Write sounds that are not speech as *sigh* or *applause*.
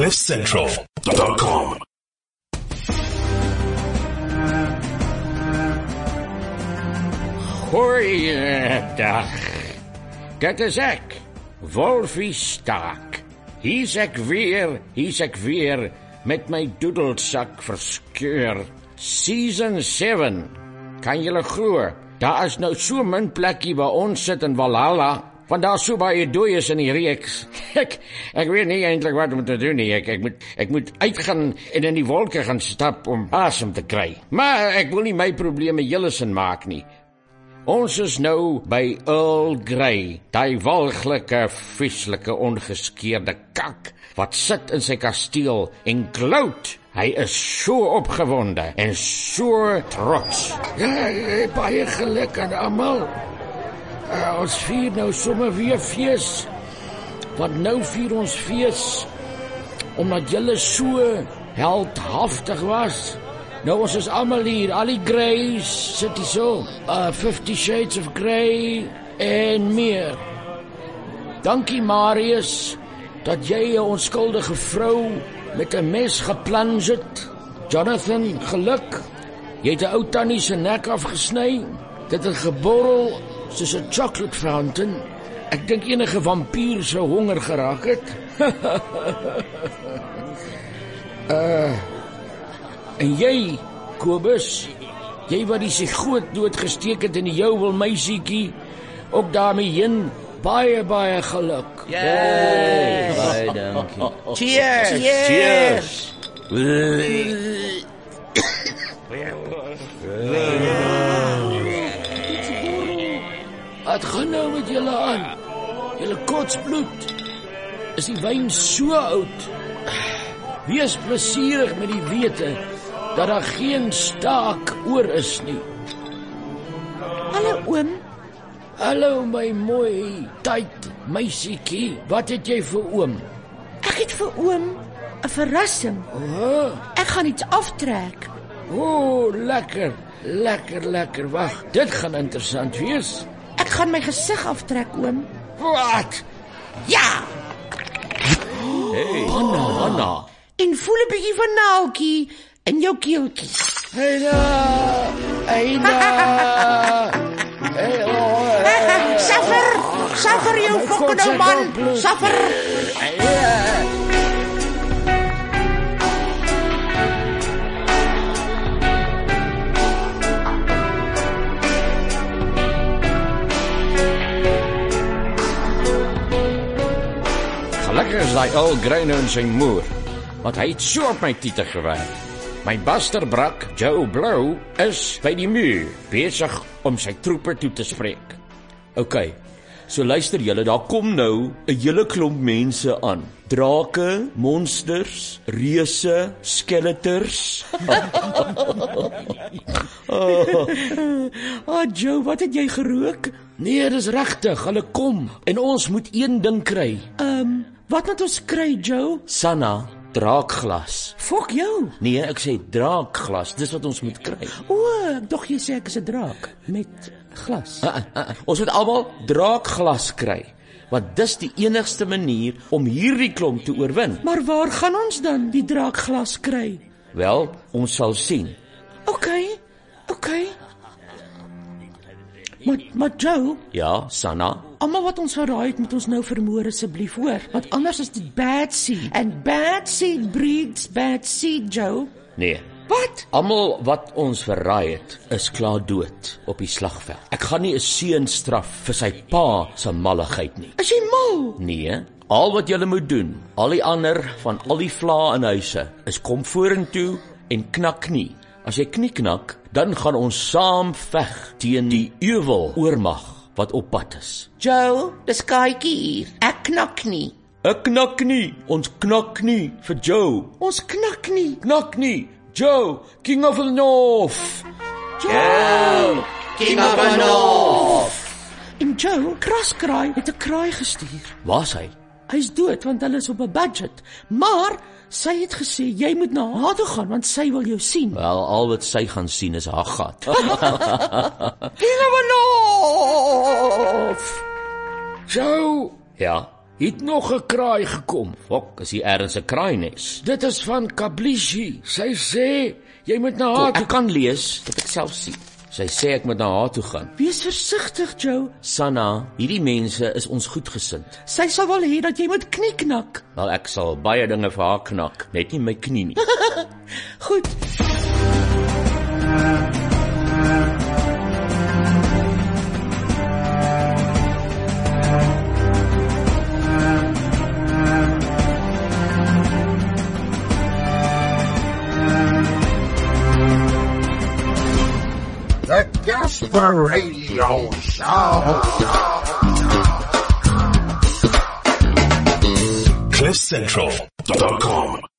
CliffCentral.com. Goeiedag. Dit is ek, Wolfie Staak. Hier's ek weer, hier's ek weer met my doedelsak verskeur. Season 7. Kan julle glo? Daar is nou so min plekkie waar ons sit in Valhalla, want daar's so baie dooies in die reeks. *laughs* Ek ek weet nie eintlik wat om te doen nie. Ek ek moet ek moet uitgaan en in die wolke gaan stap om asem te kry. Maar ek wil nie my probleme julle sin maak nie. Ons is nou by Earl Grey, daai walglike, vieslike, ongeskeurde kak wat sit in sy kasteel en gloat. Hy is so opgewonde en so trots. Ja, baie geluk aan almal. Ons vier nou sommer weer fees. Want nou vier ons fees omdat julle so heldhaftig was. Nou ons is almal hier, al die Greys sit hier so. Uh 50 Shades of Grey en meer. Dankie Marius dat jy 'n onskuldige vrou met 'n mes geplans het. Jonathan, geluk. Jy het 'n ou tannie se nek afgesny. Dit het geborrel soos 'n chocolate fountain. Ek dink enige vampier sou honger geraak het. *laughs* uh En jy, Kobus, jy wat die sigoot doodgesteek het in die jou wil meisietjie, ook daarmee heen baie baie geluk. Yay! Baie dankie. Cheers. Cheers. Wat gaan nou met julle aan? Julle kotsbloed. Is die wyn so oud? Wees plesierig met die wete dat daar geen staak oor is nie. Hallo oom. Hallo my mooi tyd meisietjie. Wat het jy vir oom? Ek het vir oom 'n verrassing. Oh, Ek gaan iets aftrek. o, oh, lekker. Lekker, lekker. Wag, dit gaan interessant wees. Ek gaan my gesig aftrek, oom. Wat? Ja, Anna, Anna. en voel 'n bietjie van naaltjie in jou keeltjie. Heida. Heida. *laughs* Hey, oh, hey. Saffer, saffer jou God, nou man. Saffer. Is daai ou Greino en sy moer, want hy het so op my tiete gewerk. My buster brak, Joe Blow, is by die muur, besig om sy troepe toe te spreek. OK. So luister julle, daar kom nou 'n hele klomp mense aan. Drake, monsters, reuse, skeleters. *laughs* Ah, Joe, wat het jy gerook? Nee, dis regtig, hulle kom en ons moet een ding kry. Ehm, um, wat moet ons kry, Joe? Sanna, draakglas. Fok jou. Nee, ek sê draakglas, dis wat ons moet kry. O, ek dog jy sê ek is 'n draak met glas. Uh, uh, uh, ons moet almal draakglas kry, want dis die enigste manier om hierdie klomp te oorwin. Maar waar gaan ons dan die draakglas kry? Wel, ons sal sien. Maar maar Joe, Ja, Sanna. almal wat ons verraai het, moet ons nou vermoor asseblief, hoor? Want anders is dit bad seed. And bad seed breeds bad seed, Joe. Nee. Wat? Almal wat ons verraai het, is klaar dood op die slagveld. Ek gaan nie 'n seun straf vir sy pa se malligheid nie. Is jy mal? Nee, al wat julle moet doen, al die ander van al die vla in huise, is kom vorentoe en knak knie. As jy knie knak, dan gaan ons saam veg teen die ewel oormag wat op pad is. Joe, dis Kaatjie hier. Ek knak nie. Ek knak knie, ons knak knie vir Joe. Ons knak nie. Knak knie, Joe, King of the North. Joe, King of the North. En Joe, Kraskraai het 'n kraai gestuur. Waar's hy? Hy's dood want hulle is op 'n budget. Maar sy het gesê jy moet na haar toe gaan want sy wil jou sien. Wel, al wat sy gaan sien is haar gat. King of the North. Joe, ja. het nog 'n kraai gekom. Fok, is hier ergens 'n kraaines? Dit is van Kablishi. Sy sê jy moet na haar toe Ek kan lees, dit ek self sien. Sy sê ek moet na haar toe gaan. Wees versigtig, Joe. Sanna, hierdie mense is ons goedgesind. Sy sal wel hê dat jy moet knieknak. Wel ek sal baie dinge vir haar knak, net nie my knie nie. *laughs* Goed. The Gasper Radio Show. CliffCentral.com